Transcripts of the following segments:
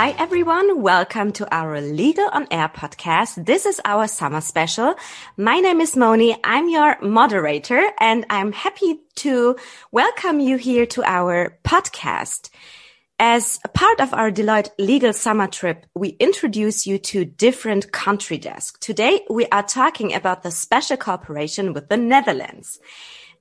Hi, everyone. Welcome to our Legal on Air podcast. This is our summer special. My name is Moni. I'm your moderator and I'm happy to welcome you here to our podcast. As part of our Deloitte legal summer trip, we introduce you to different country desks. Today, we are talking about the special cooperation with the Netherlands.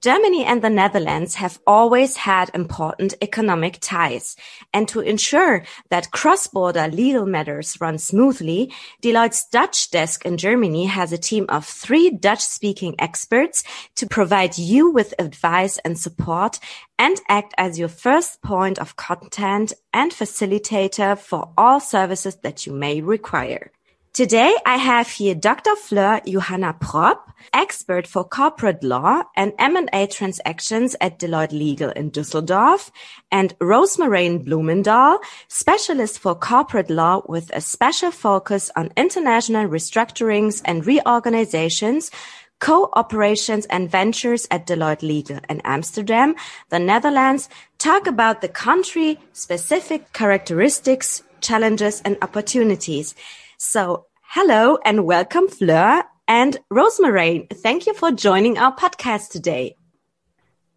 Germany and the Netherlands have always had important economic ties. And to ensure that cross-border legal matters run smoothly, Deloitte's Dutch desk in Germany has a team of three Dutch-speaking experts to provide you with advice and support and act as your first point of contact and facilitator for all services that you may require. Today I have here Dr. Fleur Johanna Prop, expert for corporate law and M&A transactions at Deloitte Legal in Düsseldorf, and Rozemarijn Bloemendal, specialist for corporate law with a special focus on international restructurings and reorganizations, co-operations and ventures at Deloitte Legal in Amsterdam, the Netherlands, talk about the country specific characteristics, challenges and opportunities. So hello and welcome Fleur and Rozemarijn. Thank you for joining our podcast today.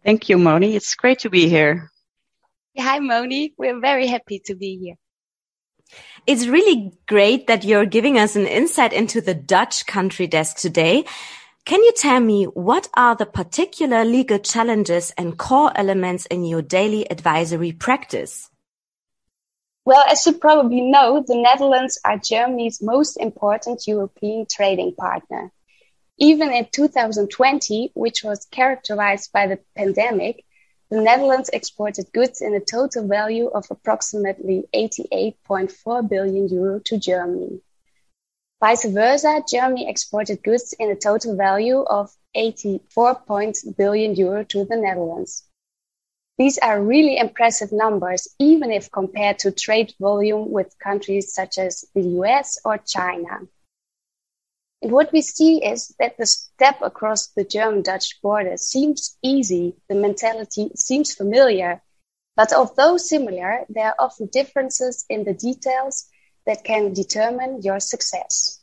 Thank you, Moni. It's great to be here. Hi, Moni. We're very happy to be here. It's really great that you're giving us an insight into the Dutch country desk today. Can you tell me what are the particular legal challenges and core elements in your daily advisory practice? Well, as you probably know, the Netherlands are Germany's most important European trading partner. Even in 2020, which was characterized by the pandemic, the Netherlands exported goods in a total value of approximately 88.4 billion euro to Germany. Vice versa, Germany exported goods in a total value of 84 billion euro to the Netherlands. These are really impressive numbers, even if compared to trade volume with countries such as the US or China. And what we see is that the step across the German-Dutch border seems easy, the mentality seems familiar, but although similar, there are often differences in the details that can determine your success.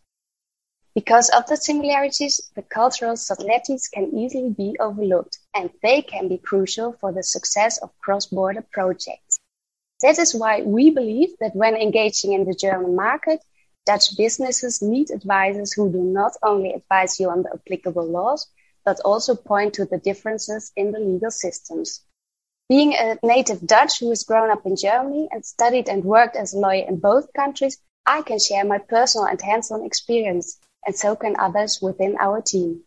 Because of the similarities, the cultural subtleties can easily be overlooked, and they can be crucial for the success of cross-border projects. That is why we believe that when engaging in the German market, Dutch businesses need advisors who do not only advise you on the applicable laws, but also point to the differences in the legal systems. Being a native Dutch who has grown up in Germany and studied and worked as a lawyer in both countries, I can share my personal and hands-on experience and so can others within our team.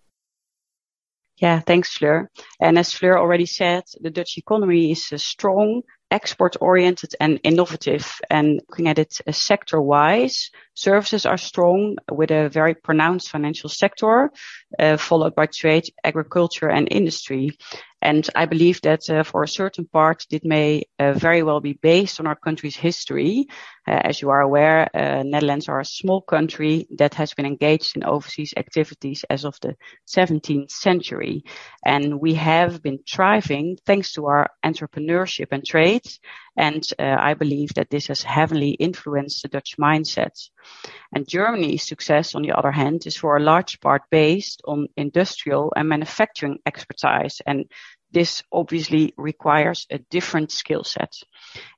Yeah, thanks, Fleur. And as Fleur already said, the Dutch economy is strong, export oriented and innovative. And looking at it uh, sector wise, services are strong with a very pronounced financial sector, uh, followed by trade, agriculture and industry. And I believe that uh, for a certain part, it may uh, very well be based on our country's history. Uh, as you are aware, uh, Netherlands are a small country that has been engaged in overseas activities as of the 17th century. And we have been thriving thanks to our entrepreneurship and trade. And uh, I believe that this has heavily influenced the Dutch mindset. And Germany's success, on the other hand, is for a large part based on industrial and manufacturing expertise. And this obviously requires a different skill set.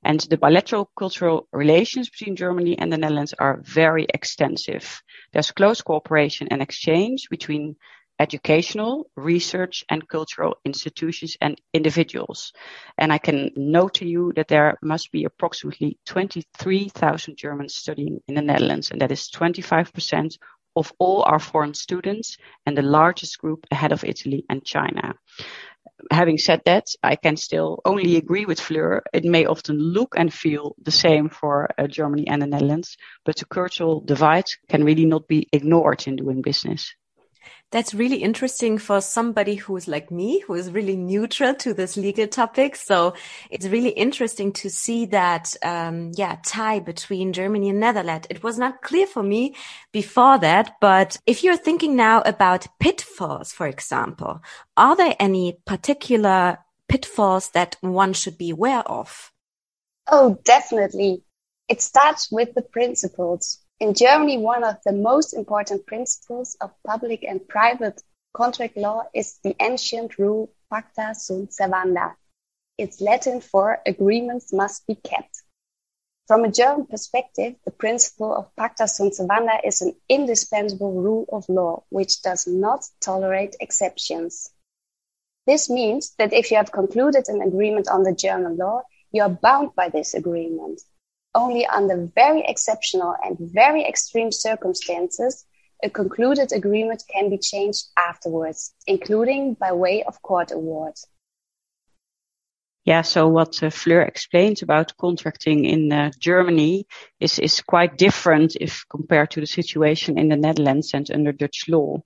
And the bilateral cultural relations between Germany and the Netherlands are very extensive. There's close cooperation and exchange between educational, research and cultural institutions and individuals. And I can note to you that there must be approximately 23,000 Germans studying in the Netherlands, and that is 25% of all our foreign students and the largest group ahead of Italy and China. Having said that, I can still only agree with Fleur. It may often look and feel the same for uh, Germany and the Netherlands, but the cultural divide can really not be ignored in doing business. That's really interesting for somebody who is like me, who is really neutral to this legal topic. So it's really interesting to see that, um, yeah, tie between Germany and Netherlands. It was not clear for me before that, but if you're thinking now about pitfalls, for example, are there any particular pitfalls that one should be aware of? Oh, definitely. It starts with the principles. In Germany, one of the most important principles of public and private contract law is the ancient rule pacta sunt servanda. It's Latin for agreements must be kept. From a German perspective, the principle of pacta sunt servanda is an indispensable rule of law which does not tolerate exceptions. This means that if you have concluded an agreement under German law, you are bound by this agreement. Only under very exceptional and very extreme circumstances, a concluded agreement can be changed afterwards, including by way of court award. Yeah, so what uh, Fleur explained about contracting in uh, Germany is, is quite different if compared to the situation in the Netherlands and under Dutch law.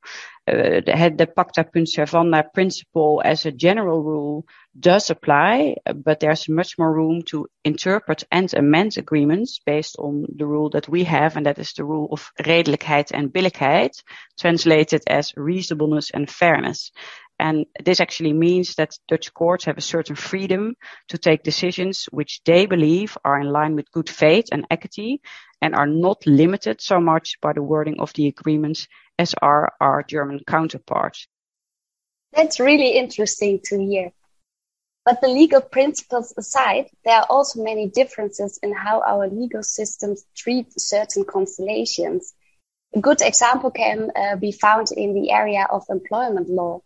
Uh, the, the pacta sunt servanda principle as a general rule does apply, but there's much more room to interpret and amend agreements based on the rule that we have, and that is the rule of redelijkheid and billijkheid, translated as reasonableness and fairness. And this actually means that Dutch courts have a certain freedom to take decisions which they believe are in line with good faith and equity and are not limited so much by the wording of the agreements as are our German counterparts. That's really interesting to hear. But the legal principles aside, there are also many differences in how our legal systems treat certain constellations. A good example can uh, be found in the area of employment law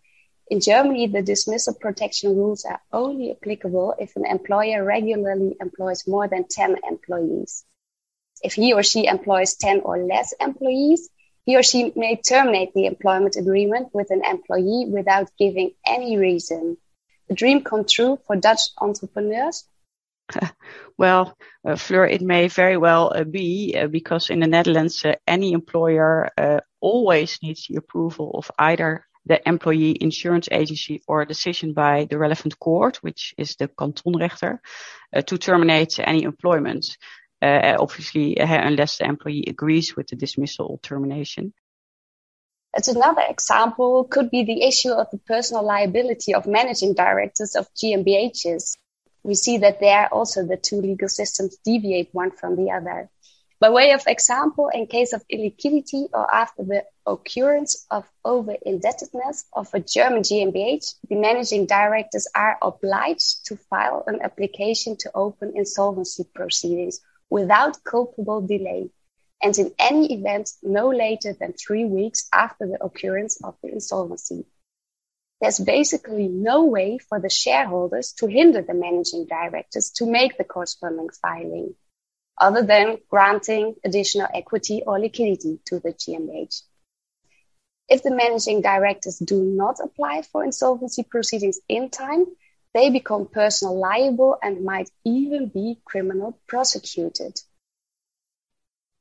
in Germany, the dismissal protection rules are only applicable if an employer regularly employs more than 10 employees. If he or she employs 10 or less employees, he or she may terminate the employment agreement with an employee without giving any reason. A dream come true for Dutch entrepreneurs? well, uh, Fleur, it may very well uh, be uh, because in the Netherlands, uh, any employer uh, always needs the approval of either the employee insurance agency or a decision by the relevant court, which is the kantonrechter, uh, to terminate any employment. Uh, obviously, uh, unless the employee agrees with the dismissal or termination. As another example could be the issue of the personal liability of managing directors of GmbHs. We see that there also the two legal systems deviate one from the other. By way of example, in case of illiquidity or after the occurrence of over-indebtedness of a German GmbH, the managing directors are obliged to file an application to open insolvency proceedings without culpable delay, and in any event no later than three weeks after the occurrence of the insolvency. There's basically no way for the shareholders to hinder the managing directors to make the corresponding filing other than granting additional equity or liquidity to the GmbH. If the managing directors do not apply for insolvency proceedings in time, they become personal liable and might even be criminal prosecuted.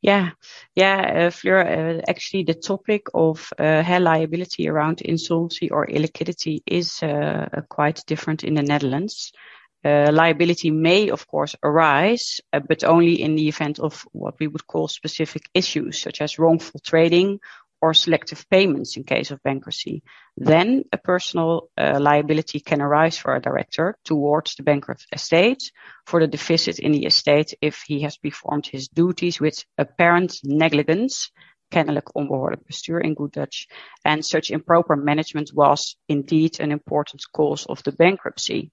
Yeah, yeah, uh, uh, actually the topic of uh, liability around insolvency or illiquidity is uh, quite different in the Netherlands. Uh, liability may, of course, arise, uh, but only in the event of what we would call specific issues, such as wrongful trading or selective payments in case of bankruptcy. Then a personal uh, liability can arise for a director towards the bankrupt estate for the deficit in the estate if he has performed his duties with apparent negligence, kennelijk onbehoorlijk bestuur in good Dutch, and such improper management was indeed an important cause of the bankruptcy.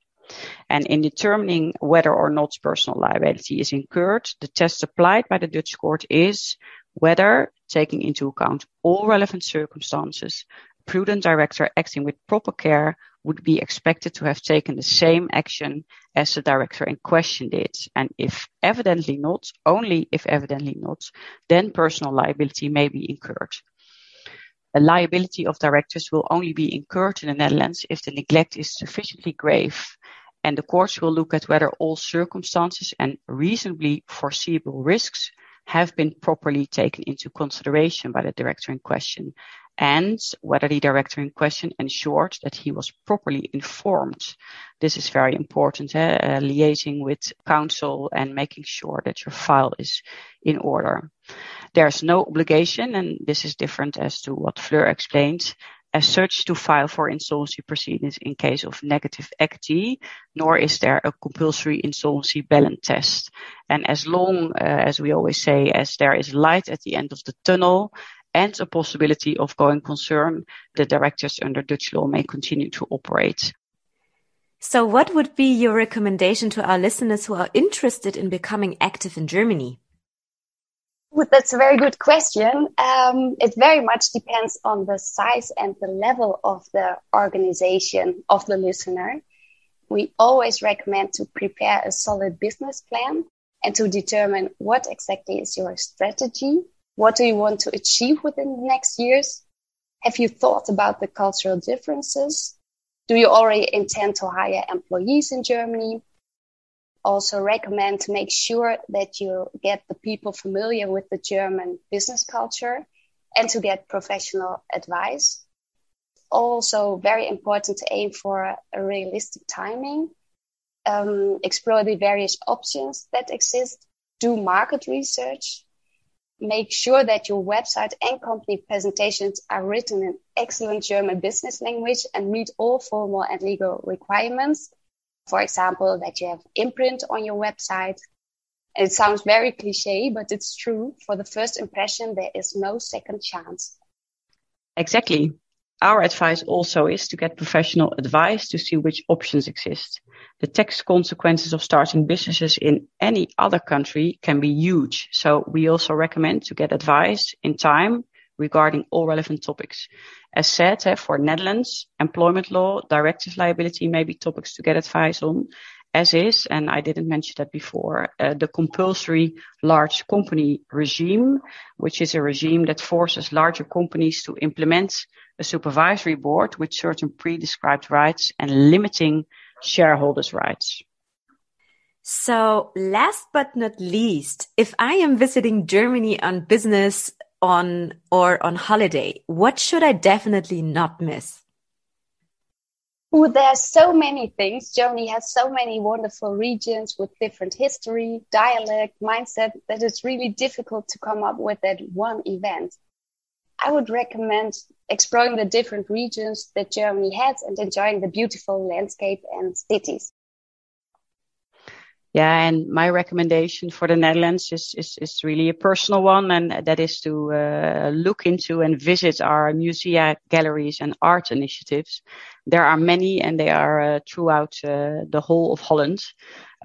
And in determining whether or not personal liability is incurred, the test applied by the Dutch court is whether, taking into account all relevant circumstances, a prudent director acting with proper care would be expected to have taken the same action as the director in question did. And if evidently not, only if evidently not, then personal liability may be incurred. A liability of directors will only be incurred in the Netherlands if the neglect is sufficiently grave and the courts will look at whether all circumstances and reasonably foreseeable risks have been properly taken into consideration by the director in question and whether the director in question ensured that he was properly informed. This is very important, eh? uh, liaising with counsel and making sure that your file is in order. There's no obligation, and this is different as to what Fleur explained, as such to file for insolvency proceedings in case of negative equity, nor is there a compulsory insolvency balance test. And as long uh, as we always say, as there is light at the end of the tunnel and a possibility of going concern, the directors under Dutch law may continue to operate. So what would be your recommendation to our listeners who are interested in becoming active in Germany? That's a very good question. Um, it very much depends on the size and the level of the organization of the listener. We always recommend to prepare a solid business plan and to determine what exactly is your strategy. What do you want to achieve within the next years? Have you thought about the cultural differences? Do you already intend to hire employees in Germany? Also recommend to make sure that you get the people familiar with the German business culture and to get professional advice. Also, very important to aim for a realistic timing, um, explore the various options that exist, do market research, make sure that your website and company presentations are written in excellent German business language and meet all formal and legal requirements for example, that you have imprint on your website. It sounds very cliche, but it's true. For the first impression, there is no second chance. Exactly. Our advice also is to get professional advice to see which options exist. The tax consequences of starting businesses in any other country can be huge. So we also recommend to get advice in time regarding all relevant topics. As said, uh, for Netherlands, employment law, directive liability may be topics to get advice on, as is, and I didn't mention that before, uh, the compulsory large company regime, which is a regime that forces larger companies to implement a supervisory board with certain pre-described rights and limiting shareholders' rights. So last but not least, if I am visiting Germany on business on or on holiday, what should I definitely not miss? Ooh, there are so many things. Germany has so many wonderful regions with different history, dialect, mindset that it's really difficult to come up with that one event. I would recommend exploring the different regions that Germany has and enjoying the beautiful landscape and cities. Yeah, and my recommendation for the Netherlands is, is, is really a personal one, and that is to uh, look into and visit our musea, galleries, and art initiatives. There are many, and they are uh, throughout uh, the whole of Holland.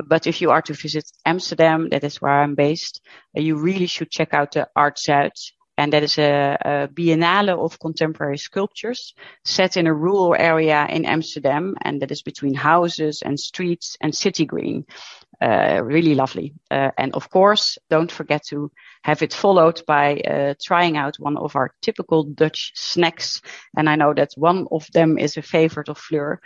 But if you are to visit Amsterdam, that is where I'm based, uh, you really should check out the Art Zuid and that is a, a, biennale of contemporary sculptures set in a rural area in Amsterdam, and that is between houses and streets and city green. Uh, really lovely. Uh, and of course, don't forget to have it followed by uh, trying out one of our typical Dutch snacks. And I know that one of them is a favorite of Fleur,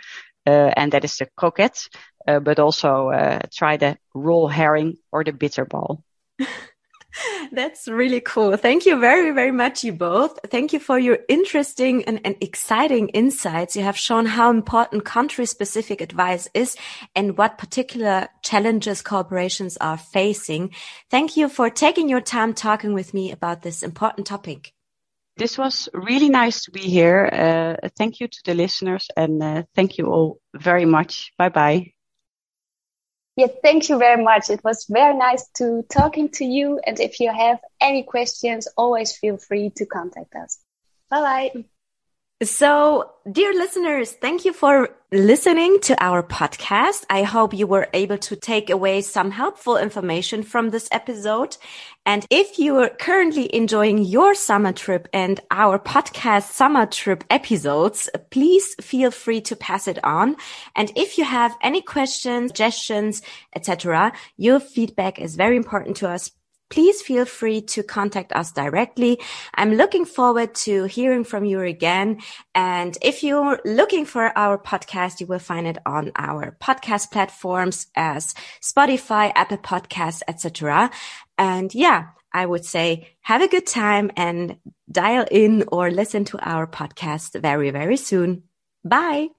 and that is the croquette, but also try the raw herring or the bitterbal. That's really cool. Thank you very, very much, you both. Thank you for your interesting and, and exciting insights. You have shown how important country specific advice is and what particular challenges corporations are facing. Thank you for taking your time talking with me about this important topic. This was really nice to be here. Uh, thank you to the listeners and uh, thank you all very much. Bye bye. Yeah, thank you very much. It was very nice to talking to you. And if you have any questions, always feel free to contact us. Bye bye. So, dear listeners, thank you for listening to our podcast. I hope you were able to take away some helpful information from this episode. And if you are currently enjoying your summer trip and our podcast summer trip episodes, please feel free to pass it on. And if you have any questions, suggestions, etc., your feedback is very important to us please feel free to contact us directly. I'm looking forward to hearing from you again. And if you're looking for our podcast, you will find it on our podcast platforms as Spotify, Apple Podcasts, etc. And yeah, I would say have a good time and dial in or listen to our podcast very, very soon. Bye.